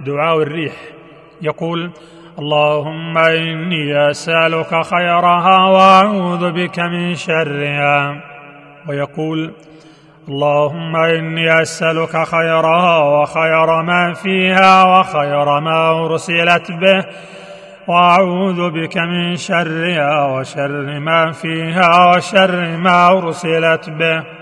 دعاء الريح. يقول اللهم إني أسألك خيرها وأعوذ بك من شرها. ويقول اللهم إني أسألك خيرها وخير ما فيها وخير ما أرسلت به وأعوذ بك من شرها وشر ما فيها وشر ما أرسلت به.